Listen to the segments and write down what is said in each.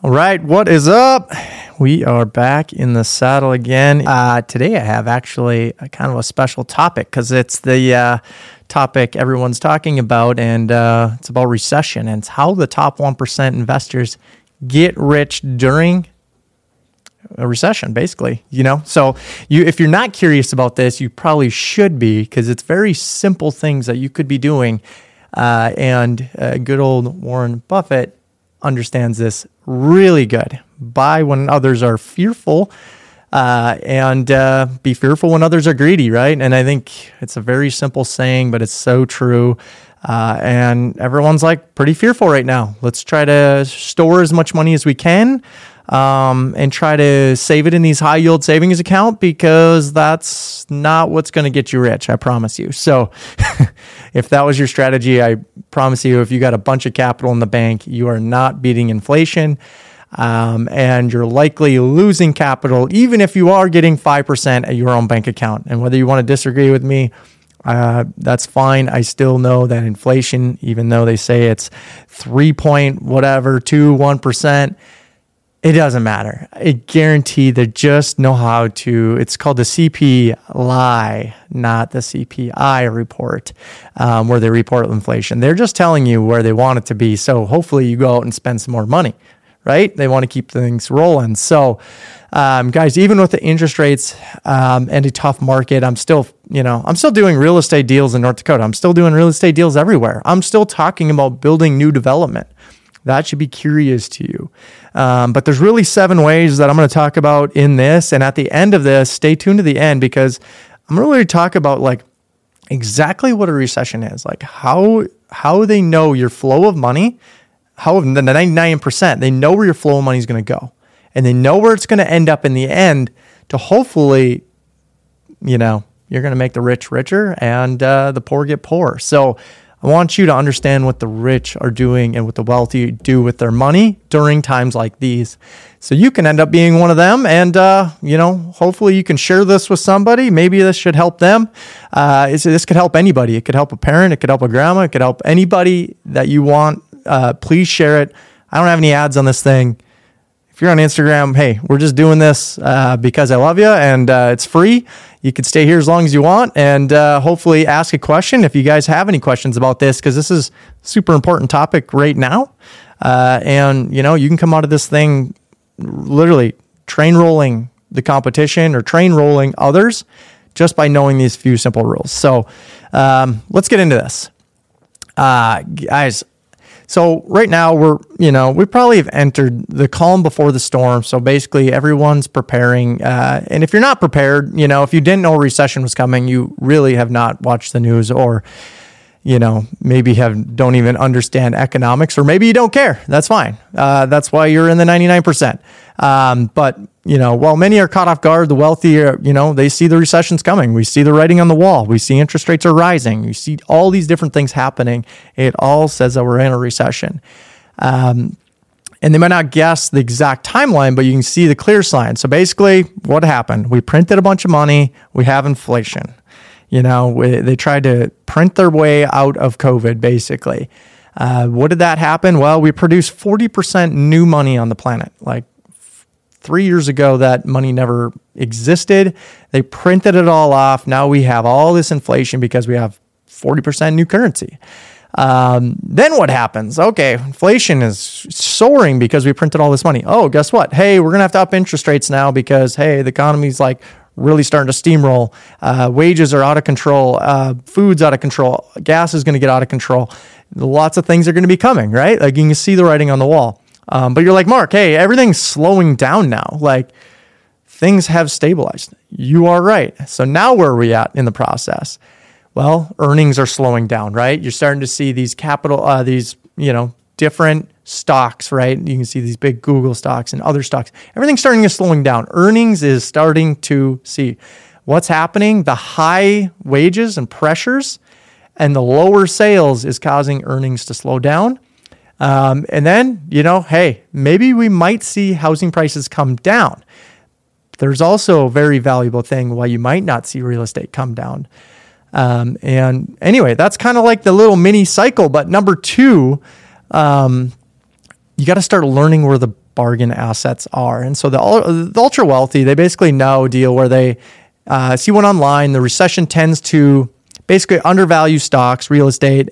All right, what is up? We are back in the saddle again. Uh, today, I have actually a kind of a special topic because it's the uh, topic everyone's talking about, and uh, it's about recession and it's how the top 1% investors get rich during a recession basically you know so you if you're not curious about this you probably should be because it's very simple things that you could be doing uh, and uh, good old warren buffett understands this really good. Buy when others are fearful, uh, and uh, be fearful when others are greedy, right? And I think it's a very simple saying, but it's so true. Uh, and everyone's like pretty fearful right now. Let's try to store as much money as we can um, and try to save it in these high yield savings account because that's not what's going to get you rich. I promise you. So if that was your strategy, I promise you, if you got a bunch of capital in the bank, you are not beating inflation. Um, and you're likely losing capital, even if you are getting 5% at your own bank account. And whether you want to disagree with me, uh, that's fine. I still know that inflation, even though they say it's three point whatever, two, one percent, it doesn't matter. I guarantee they just know how to. It's called the CPI, not the CPI report, um, where they report inflation. They're just telling you where they want it to be. So hopefully you go out and spend some more money, right? They want to keep things rolling. So, um, guys, even with the interest rates um, and a tough market, I'm still, you know, I'm still doing real estate deals in North Dakota. I'm still doing real estate deals everywhere. I'm still talking about building new development. That should be curious to you. Um, but there's really seven ways that I'm going to talk about in this. And at the end of this, stay tuned to the end because I'm going to talk about like exactly what a recession is, like how how they know your flow of money, how the 99% they know where your flow of money is going to go, and they know where it's going to end up in the end to hopefully, you know, you're going to make the rich richer and uh, the poor get poor. So I want you to understand what the rich are doing and what the wealthy do with their money during times like these. So you can end up being one of them. And, uh, you know, hopefully you can share this with somebody. Maybe this should help them. Uh, this could help anybody. It could help a parent. It could help a grandma. It could help anybody that you want. Uh, please share it. I don't have any ads on this thing if you're on Instagram, hey, we're just doing this uh, because I love you and uh, it's free. You can stay here as long as you want and uh, hopefully ask a question if you guys have any questions about this because this is super important topic right now. Uh, and you know, you can come out of this thing literally train rolling the competition or train rolling others just by knowing these few simple rules. So um, let's get into this. Uh, guys, so right now we're, you know, we probably have entered the calm before the storm. So basically everyone's preparing. Uh, and if you're not prepared, you know, if you didn't know recession was coming, you really have not watched the news or, you know, maybe have don't even understand economics, or maybe you don't care. That's fine. Uh, that's why you're in the 99%. Um, but you know, while many are caught off guard, the wealthy, are, you know, they see the recession's coming. We see the writing on the wall. We see interest rates are rising. We see all these different things happening. It all says that we're in a recession. Um, and they might not guess the exact timeline, but you can see the clear signs. So basically, what happened? We printed a bunch of money. We have inflation. You know, we, they tried to print their way out of COVID, basically. Uh, what did that happen? Well, we produced 40% new money on the planet. Like three years ago, that money never existed. They printed it all off. Now we have all this inflation because we have 40% new currency. Um, then what happens? Okay, inflation is soaring because we printed all this money. Oh, guess what? Hey, we're going to have to up interest rates now because, hey, the economy's like really starting to steamroll. Uh, wages are out of control. Uh, food's out of control. Gas is going to get out of control. Lots of things are going to be coming, right? Like you can see the writing on the wall. Um, but you're like, Marc, hey, everything's slowing down now. Like things have stabilized. You are right. So now where are we at in the process? Well, earnings are slowing down, right? You're starting to see these capital, uh, these, you know, different stocks, right? You can see these big Google stocks and other stocks. Everything's starting to slowing down. Earnings is starting to see what's happening. The high wages and pressures and the lower sales is causing earnings to slow down. Um, and then, you know, hey, maybe we might see housing prices come down. There's also a very valuable thing why you might not see real estate come down. Um, and anyway, that's kind of like the little mini cycle. But number two, um, you got to start learning where the bargain assets are. And so the, the ultra wealthy, they basically know deal where they uh, see one online. The recession tends to basically undervalue stocks, real estate,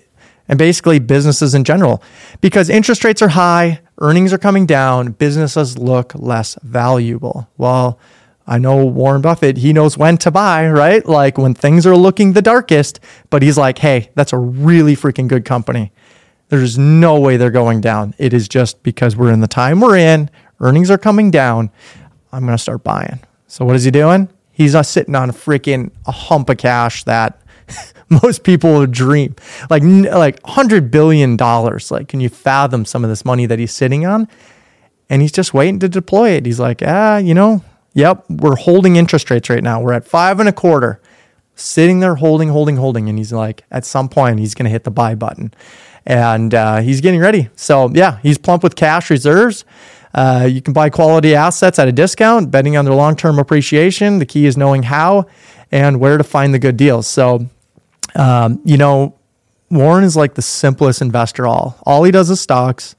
and basically businesses in general because interest rates are high, earnings are coming down, businesses look less valuable. Well, I know Warren Buffett, he knows when to buy, right? Like when things are looking the darkest, but he's like, hey, that's a really freaking good company. There's no way they're going down. It is just because we're in the time we're in, earnings are coming down. I'm going to start buying. So what is he doing? He's not sitting on freaking a hump of cash that most people would dream. Like like 100 billion dollars. Like can you fathom some of this money that he's sitting on? And he's just waiting to deploy it. He's like, "Ah, you know, yep, we're holding interest rates right now. We're at five and a quarter." Sitting there holding, holding, holding, and he's like, at some point, he's going to hit the buy button and uh, he's getting ready. So yeah, he's plump with cash reserves. Uh, you can buy quality assets at a discount, betting on their long-term appreciation. The key is knowing how and where to find the good deals. So, um, you know, Warren is like the simplest investor. All all he does is stocks.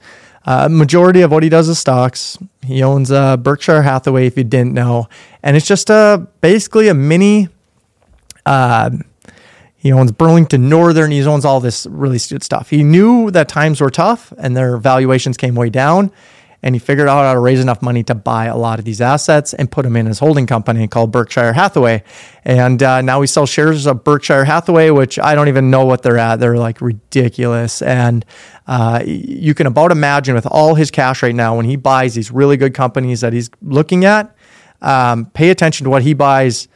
Uh, majority of what he does is stocks. He owns uh, Berkshire Hathaway, if you didn't know, and it's just a basically a mini. Uh, he owns Burlington Northern. He owns all this really stupid stuff. He knew that times were tough and their valuations came way down. And he figured out how to raise enough money to buy a lot of these assets and put them in his holding company called Berkshire Hathaway. And uh, now he sells shares of Berkshire Hathaway, which I don't even know what they're at. They're like ridiculous. And uh, you can about imagine with all his cash right now, when he buys these really good companies that he's looking at, um, pay attention to what he buys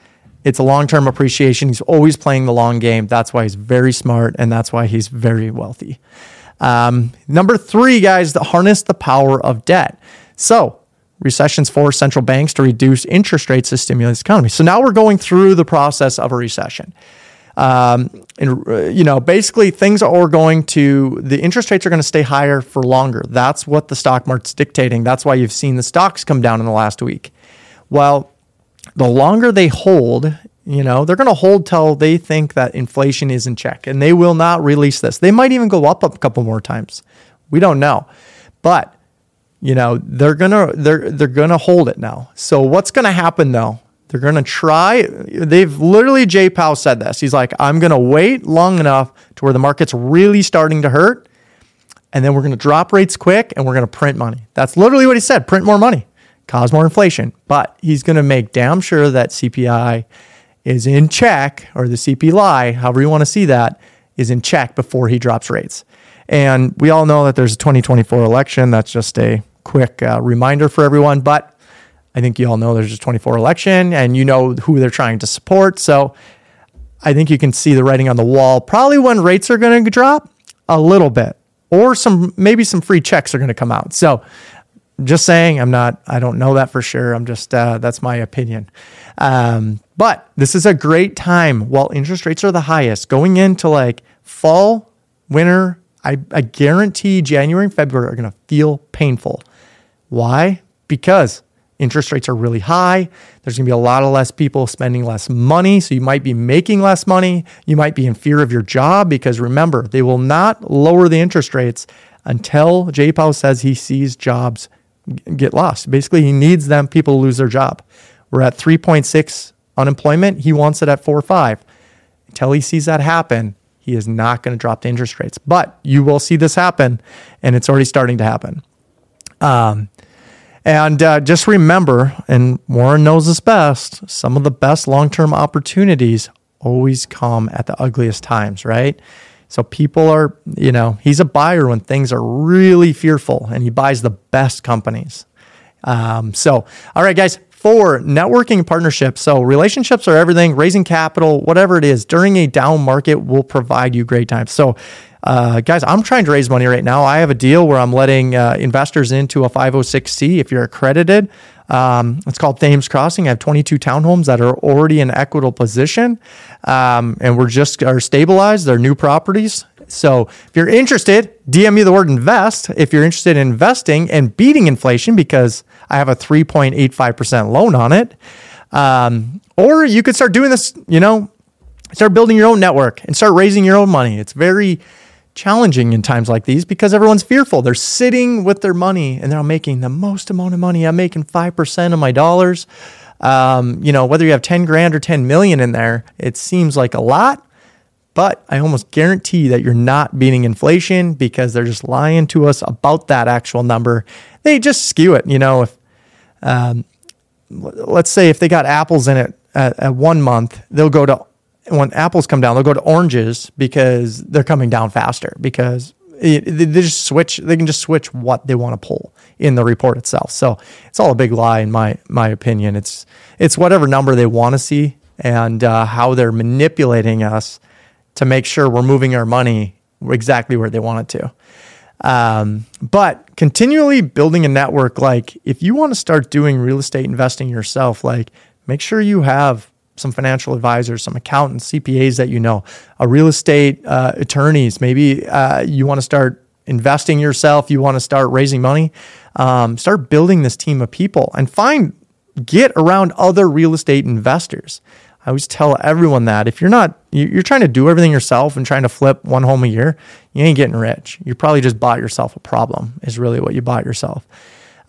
it's a long term appreciation. He's always playing the long game. That's why he's very smart and that's why he's very wealthy. Um, number three, guys, that harness the power of debt. So, recessions force central banks to reduce interest rates to stimulate the economy. So now we're going through the process of a recession. Um, and uh, you know, basically, things are going to the interest rates are going to stay higher for longer. That's what the stock market's dictating. That's why you've seen the stocks come down in the last week. Well, the longer they hold, you know, they're going to hold till they think that inflation is in check and they will not release this. They might even go up a couple more times. We don't know. But, you know, they're going to they're they're going to hold it now. So what's going to happen though? They're going to try they've literally Jay Powell said this. He's like, "I'm going to wait long enough to where the market's really starting to hurt." And then we're going to drop rates quick and we're going to print money. That's literally what he said print more money cause more inflation. But he's going to make damn sure that CPI is in check, or the CPI, however you want to see that, is in check before he drops rates. And we all know that there's a 2024 election. That's just a quick uh, reminder for everyone. But I think you all know there's a 24 election and you know who they're trying to support. So I think you can see the writing on the wall. Probably when rates are going to drop a little bit, or some maybe some free checks are going to come out. So just saying, I'm not, I don't know that for sure. I'm just, uh, that's my opinion. Um, but this is a great time while interest rates are the highest going into like fall, winter. I, I guarantee January and February are going to feel painful. Why? Because interest rates are really high. There's going to be a lot of less people spending less money. So you might be making less money. You might be in fear of your job because remember, they will not lower the interest rates until Jay Powell says he sees jobs get lost. Basically, he needs them people lose their job. We're at 3.6 unemployment. He wants it at 4 or 5. Until he sees that happen, he is not going to drop the interest rates. But you will see this happen, and it's already starting to happen. Um, and uh, just remember, and Warren knows this best, some of the best long term opportunities always come at the ugliest times, right? So people are, you know, he's a buyer when things are really fearful and he buys the best companies. Um, so, all right, guys, for networking partnerships. So relationships are everything, raising capital, whatever it is during a down market will provide you great times. So, uh, guys, I'm trying to raise money right now. I have a deal where I'm letting uh, investors into a 506c if you're accredited. Um, it's called Thames Crossing. I have 22 townhomes that are already in equitable position, um, and we're just are stabilized. They're new properties. So if you're interested, DM me the word invest. If you're interested in investing and beating inflation, because I have a 3.85% loan on it, um, or you could start doing this. You know, start building your own network and start raising your own money. It's very challenging in times like these because everyone's fearful. They're sitting with their money and they're making the most amount of money. I'm making 5% of my dollars. Um, you know, whether you have 10 grand or 10 million in there, it seems like a lot, but I almost guarantee that you're not beating inflation because they're just lying to us about that actual number. They just skew it. You know, if, um, let's say if they got apples in it at, at one month, they'll go to when apples come down, they'll go to oranges because they're coming down faster because it, they just switch. They can just switch what they want to pull in the report itself. So it's all a big lie in my my opinion. It's it's whatever number they want to see and uh, how they're manipulating us to make sure we're moving our money exactly where they want it to. Um, but continually building a network, like if you want to start doing real estate investing yourself, like make sure you have some financial advisors, some accountants, CPAs that you know, a real estate uh, attorneys. Maybe uh, you want to start investing yourself. You want to start raising money. Um, start building this team of people and find get around other real estate investors. I always tell everyone that if you're not, you're trying to do everything yourself and trying to flip one home a year, you ain't getting rich. You probably just bought yourself a problem, is really what you bought yourself.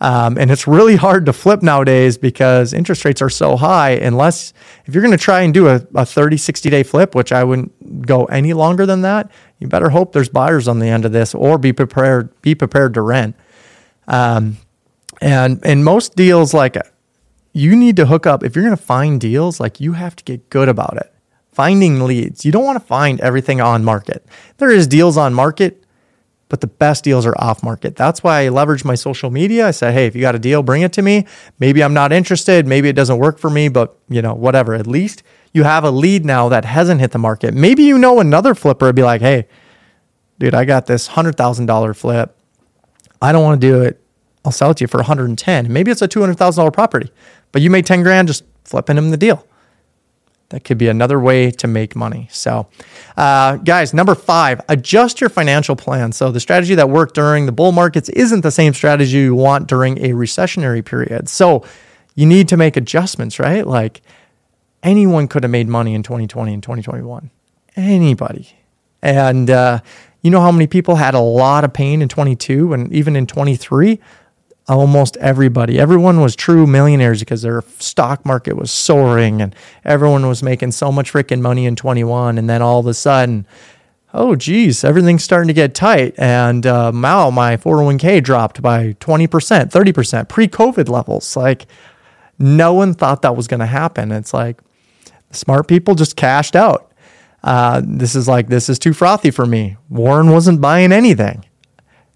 Um, and it's really hard to flip nowadays because interest rates are so high. Unless if you're going to try and do a, a 30, 60 day flip, which I wouldn't go any longer than that, you better hope there's buyers on the end of this or be prepared, be prepared to rent. Um, and, and most deals, like you need to hook up. If you're going to find deals, like you have to get good about it. Finding leads. You don't want to find everything on market. There is deals on market, but the best deals are off market. That's why I leverage my social media. I say, hey, if you got a deal, bring it to me. Maybe I'm not interested. Maybe it doesn't work for me, but you know, whatever. At least you have a lead now that hasn't hit the market. Maybe you know another flipper would be like, hey, dude, I got this $100,000 flip. I don't want to do it. I'll sell it to you for 110. Maybe it's a $200,000 property. But you made 10 grand just flipping him the deal. That could be another way to make money. So, uh, guys, number five, adjust your financial plan. So, the strategy that worked during the bull markets isn't the same strategy you want during a recessionary period. So, you need to make adjustments, right? Like anyone could have made money in 2020 and 2021. Anybody. And uh, you know how many people had a lot of pain in 22 and even in 23? Almost everybody. Everyone was true millionaires because their stock market was soaring and everyone was making so much freaking money in 21. And then all of a sudden, oh, geez, everything's starting to get tight. And uh, wow, my 401k dropped by 20%, 30%, pre COVID levels. Like, no one thought that was going to happen. It's like smart people just cashed out. Uh, this is like, this is too frothy for me. Warren wasn't buying anything.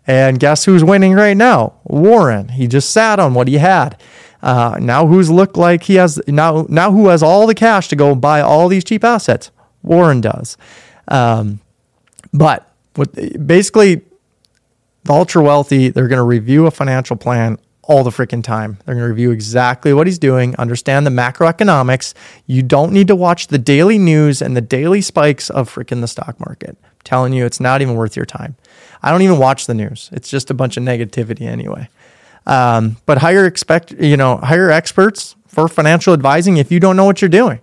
And guess who's winning right now? Warren. He just sat on what he had. Uh, now who's looked like he has now now who has all the cash to go buy all these cheap assets? Warren does. Um, but basically the ultra wealthy, they're going to review a financial plan all the freaking time. They're going to review exactly what he's doing, understand the macroeconomics. You don't need to watch the daily news and the daily spikes of freaking the stock market. I'm telling you, it's not even worth your time. I don't even watch the news. It's just a bunch of negativity anyway. Um, but hire expect you know hire experts for financial advising if you don't know what you're doing.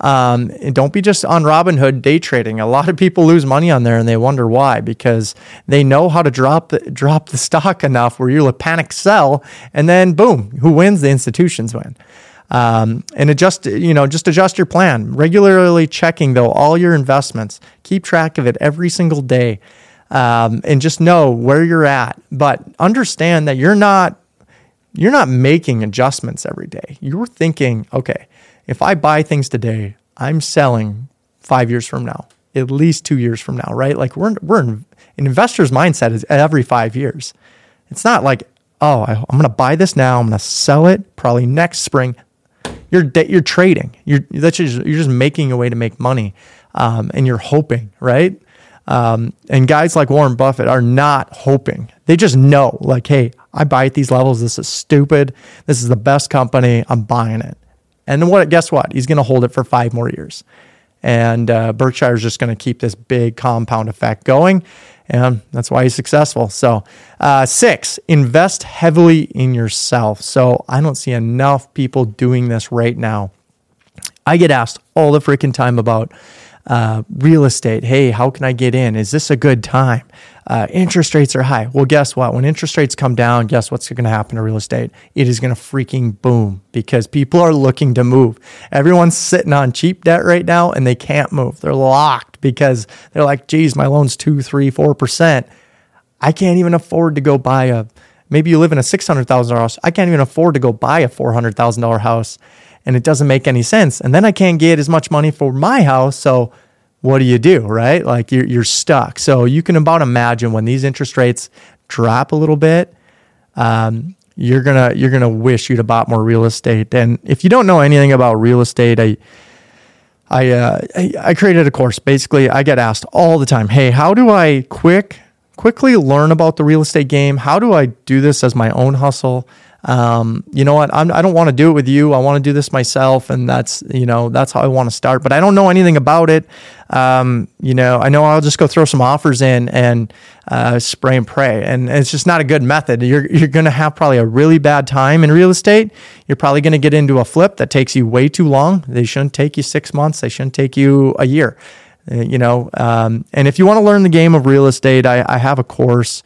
Um, and don't be just on Robinhood day trading. A lot of people lose money on there and they wonder why because they know how to drop drop the stock enough where you'll panic sell and then boom, who wins? The institutions win. Um, and adjust, you know, just adjust your plan. Regularly checking though all your investments. Keep track of it every single day um, and just know where you're at. But understand that you're not you're not making adjustments every day. You're thinking, okay, if I buy things today, I'm selling five years from now, at least two years from now, right? Like we're we're in, an investor's mindset is every five years. It's not like oh, I, am going to buy this now, I'm going to sell it probably next spring. You're you're trading. You're that's just, you're just making a way to make money, um, and you're hoping, right? Um, and guys like Warren Buffett are not hoping. They just know, like, hey, I buy at these levels. This is stupid. This is the best company. I'm buying it. And what? Guess what? He's going to hold it for five more years. And uh, Berkshire is just going to keep this big compound effect going. And that's why he's successful. So, uh, six, invest heavily in yourself. So, I don't see enough people doing this right now. I get asked all the freaking time about Uh, real estate. Hey, how can I get in? Is this a good time? Uh, interest rates are high. Well, guess what? When interest rates come down, guess what's going to happen to real estate? It is going to freaking boom because people are looking to move. Everyone's sitting on cheap debt right now and they can't move. They're locked because they're like, geez, my loan's two, three, four percent. I can't even afford to go buy a. Maybe you live in a six hundred thousand dollar house. I can't even afford to go buy a four hundred thousand dollar house and it doesn't make any sense. And then I can't get as much money for my house. So what do you do, right? Like you're, you're stuck. So you can about imagine when these interest rates drop a little bit, um, you're gonna you're gonna wish you'd have bought more real estate. And if you don't know anything about real estate, I I, uh, I created a course. Basically, I get asked all the time, "Hey, how do I quick quickly learn about the real estate game? How do I do this as my own hustle?" Um, you know what, I'm, I do not want to do it with you. I want to do this myself. And that's, you know, that's how I want to start, but I don't know anything about it. Um, you know, I know I'll just go throw some offers in and uh, spray and pray. And it's just not a good method. You're, you're going to have probably a really bad time in real estate. You're probably going to get into a flip that takes you way too long. They shouldn't take you six months. They shouldn't take you a year. Uh, you know, um, and if you want to learn the game of real estate, I, I have a course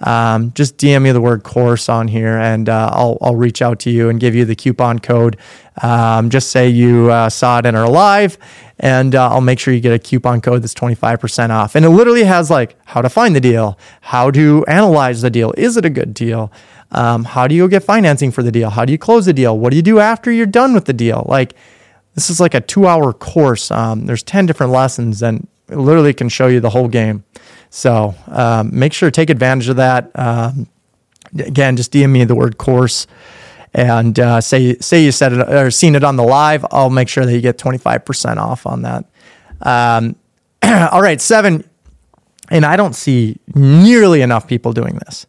um, just DM me the word course on here and uh, I'll, I'll reach out to you and give you the coupon code. Um, just say you uh, saw it and are live, and uh, I'll make sure you get a coupon code that's 25% off. And it literally has like how to find the deal, how to analyze the deal. Is it a good deal? Um, how do you get financing for the deal? How do you close the deal? What do you do after you're done with the deal? Like, this is like a two hour course. Um, there's 10 different lessons, and it literally can show you the whole game. So um, make sure to take advantage of that. Um, again, just DM me the word course and uh, say say you said it or seen it on the live. I'll make sure that you get 25% off on that. Um, all right, seven. And I don't see nearly enough people doing this,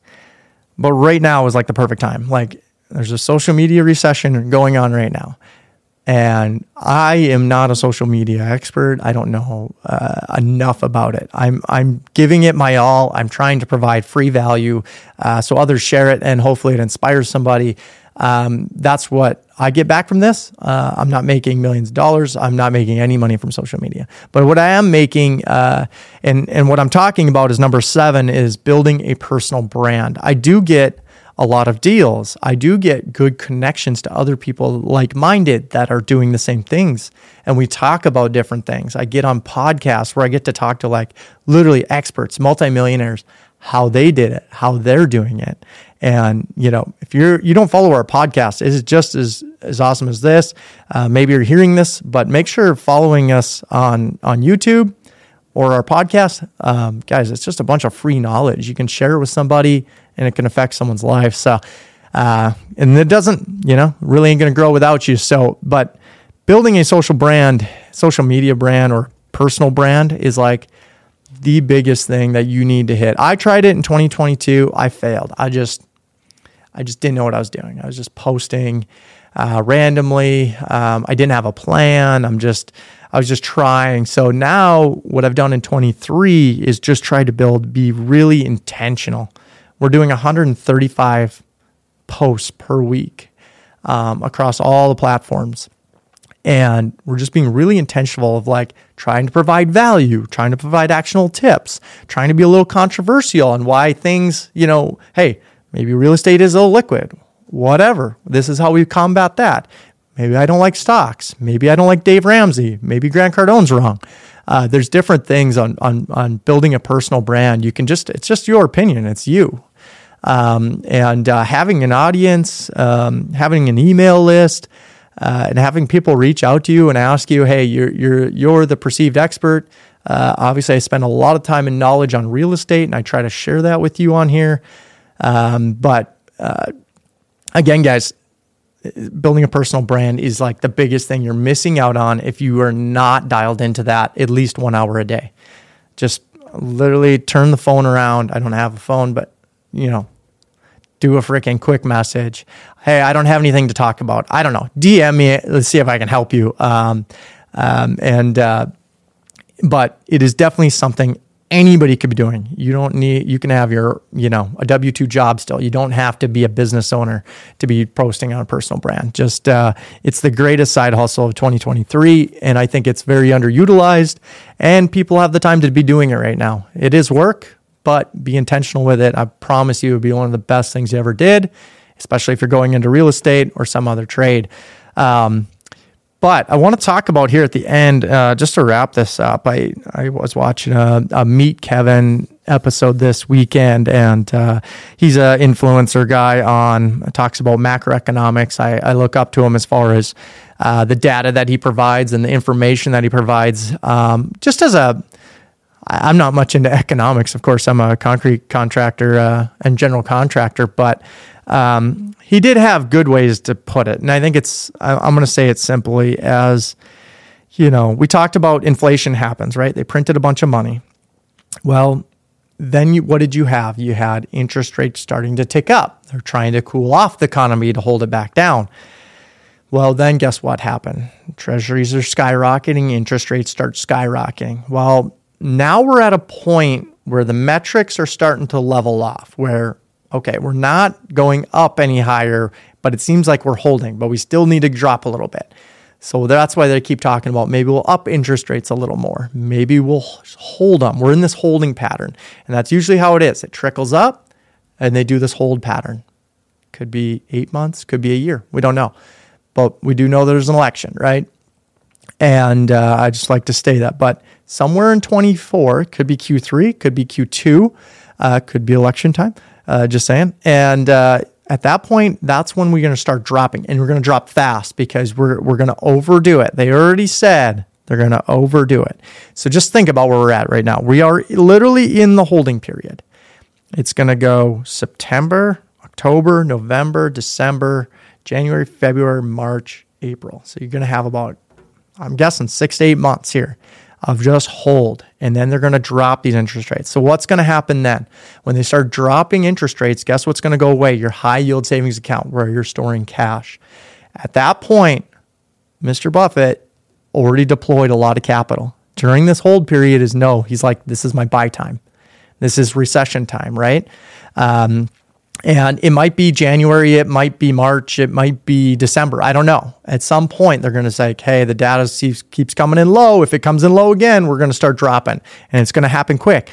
but right now is like the perfect time. Like there's a social media recession going on right now. And I am not a social media expert. I don't know uh, enough about it. I'm I'm giving it my all. I'm trying to provide free value uh, so others share it and hopefully it inspires somebody. Um, that's what I get back from this. Uh, I'm not making millions of dollars. I'm not making any money from social media. But what I am making, uh, and and what I'm talking about is number seven is building a personal brand. I do get a lot of deals. I do get good connections to other people like minded that are doing the same things. And we talk about different things. I get on podcasts where I get to talk to like literally experts, multimillionaires, how they did it, how they're doing it. And you know, if you're you don't follow our podcast, it's just as as awesome as this. Uh, maybe you're hearing this, but make sure following us on on YouTube or our podcast. Um, guys, it's just a bunch of free knowledge. You can share it with somebody and it can affect someone's life. So, uh, and it doesn't, you know, really ain't going to grow without you. So, but building a social brand, social media brand, or personal brand is like the biggest thing that you need to hit. I tried it in 2022. I failed. I just, I just didn't know what I was doing. I was just posting uh, randomly. Um, I didn't have a plan. I'm just, I was just trying. So now what I've done in 23 is just try to build, be really intentional we're doing 135 posts per week um, across all the platforms. And we're just being really intentional of like trying to provide value, trying to provide actionable tips, trying to be a little controversial on why things, you know, hey, maybe real estate is illiquid, whatever. This is how we combat that. Maybe I don't like stocks. Maybe I don't like Dave Ramsey. Maybe Grant Cardone's wrong. Uh, there's different things on, on on building a personal brand. You can just it's just your opinion. It's you. Um, and uh, having an audience, um, having an email list, uh, and having people reach out to you and ask you, "Hey, you're you're you're the perceived expert." Uh, obviously, I spend a lot of time and knowledge on real estate, and I try to share that with you on here. Um, but uh, again, guys, building a personal brand is like the biggest thing you're missing out on if you are not dialed into that at least one hour a day. Just literally turn the phone around. I don't have a phone, but you know, do a freaking quick message. Hey, I don't have anything to talk about. I don't know. DM me. Let's see if I can help you. Um, um, and uh, but it is definitely something anybody could be doing. You don't need, you can have your, you know, a W 2 job still. You don't have to be a business owner to be posting on a personal brand. Just, uh, it's the greatest side hustle of 2023. And I think it's very underutilized and people have the time to be doing it right now. It is work, but be intentional with it. I promise you, it will be one of the best things you ever did, especially if you're going into real estate or some other trade. Um, but I want to talk about here at the end, uh, just to wrap this up. I, I was watching a, a Meet Kevin episode this weekend, and uh, he's an influencer guy on talks about macroeconomics. I, I look up to him as far as uh, the data that he provides and the information that he provides. Um, just as a, I'm not much into economics, of course. I'm a concrete contractor uh, and general contractor, but um, he did have good ways to put it. And I think it's, I'm going to say it simply as, you know, we talked about inflation happens, right? They printed a bunch of money. Well, then you, what did you have? You had interest rates starting to tick up. They're trying to cool off the economy to hold it back down. Well, then guess what happened? Treasuries are skyrocketing, interest rates start skyrocketing. Well, now we're at a point where the metrics are starting to level off, where okay, we're not going up any higher, but it seems like we're holding, but we still need to drop a little bit. So that's why they keep talking about maybe we'll up interest rates a little more. Maybe we'll hold them. We're in this holding pattern. And that's usually how it is. It trickles up and they do this hold pattern. Could be eight months, could be a year. We don't know. But we do know there's an election, right? And uh, I just like to stay that. But somewhere in 24, could be Q3, could be Q2, uh, could be election time. Uh, just saying. And uh, at that point, that's when we're going to start dropping, and we're going to drop fast because we're we're going to overdo it. They already said they're going to overdo it. So just think about where we're at right now. We are literally in the holding period. It's going to go September, October, November, December, January, February, March, April. So you're going to have about, I'm guessing, six to eight months here of just hold. And then they're going to drop these interest rates. So, what's going to happen then? When they start dropping interest rates, guess what's going to go away? Your high yield savings account where you're storing cash. At that point, Mr. Buffett already deployed a lot of capital. During this hold period, is no, he's like, this is my buy time. This is recession time, right? Um, and it might be January, it might be March, it might be December. I don't know. At some point, they're going to say, hey, the data keeps coming in low. If it comes in low again, we're going to start dropping. And it's going to happen quick.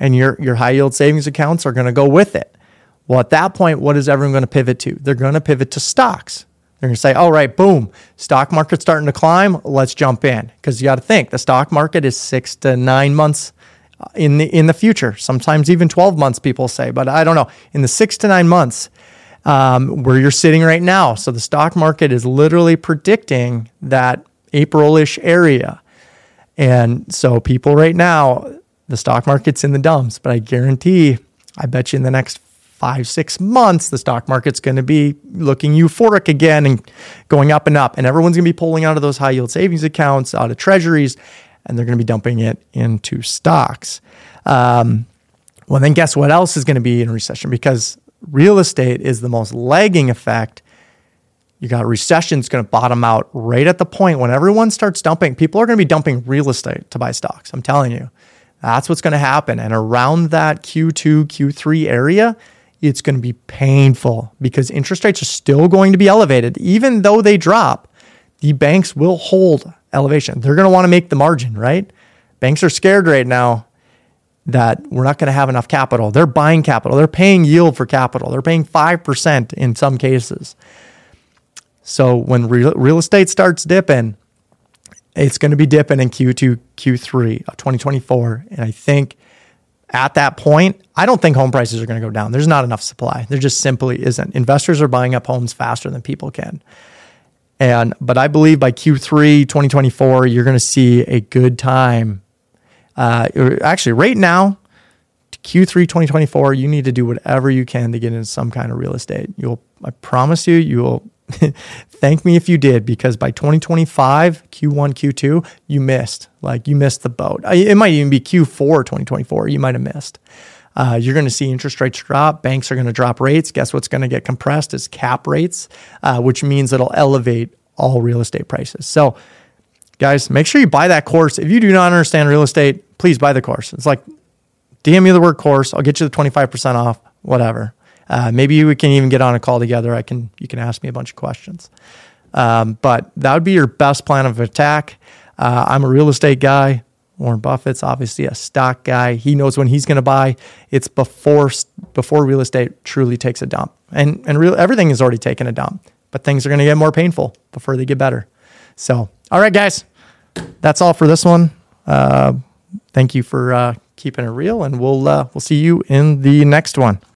And your, your high yield savings accounts are going to go with it. Well, at that point, what is everyone going to pivot to? They're going to pivot to stocks. They're going to say, all right, boom, stock market's starting to climb. Let's jump in. Because you got to think the stock market is six to nine months in the in the future. Sometimes even 12 months, people say, but I don't know. In the six to nine months, um, where you're sitting right now, so the stock market is literally predicting that April-ish area, and so people right now, the stock market's in the dumps. But I guarantee, I bet you in the next five, six months, the stock market's going to be looking euphoric again and going up and up. And everyone's going to be pulling out of those high yield savings accounts, out of treasuries, and they're going to be dumping it into stocks. Um, well, then guess what else is going to be in recession? Because real estate is the most lagging effect. You got recession is going to bottom out right at the point when everyone starts dumping. People are going to be dumping real estate to buy stocks. I'm telling you, that's what's going to happen. And around that Q2, Q3 area, it's going to be painful because interest rates are still going to be elevated. Even though they drop, the banks will hold elevation. They're going to want to make the margin, right? Banks are scared right now that we're not going to have enough capital. They're buying capital. They're paying yield for capital. They're paying 5% in some cases. So when real, real estate starts dipping, it's going to be dipping in Q2, Q3 of 2024. And I think at that point, I don't think home prices are going to go down. There's not enough supply. There just simply isn't. Investors are buying up homes faster than people can. And but I believe by Q3 2024, you're going to see a good time. Uh, actually, right now, Q3 2024, you need to do whatever you can to get into some kind of real estate. You'll, I promise you, you will thank me if you did because by 2025, Q1, Q2, you missed. Like you missed the boat. It might even be Q4 2024. You might have missed. Uh, you're going to see interest rates drop. Banks are going to drop rates. Guess what's going to get compressed is cap rates, uh, which means it'll elevate all real estate prices. So, guys, make sure you buy that course. If you do not understand real estate, please buy the course. It's like DM me the word course. I'll get you the 25% off, whatever. Uh, maybe we can even get on a call together. I can you can ask me a bunch of questions. Um, but that would be your best plan of attack. Uh, I'm a real estate guy. Warren Buffett's obviously a stock guy. He knows when he's going to buy. It's before before real estate truly takes a dump, and and real everything is already taken a dump. But things are going to get more painful before they get better. So, all right, guys, that's all for this one. Uh, thank you for uh, keeping it real, and we'll uh, we'll see you in the next one.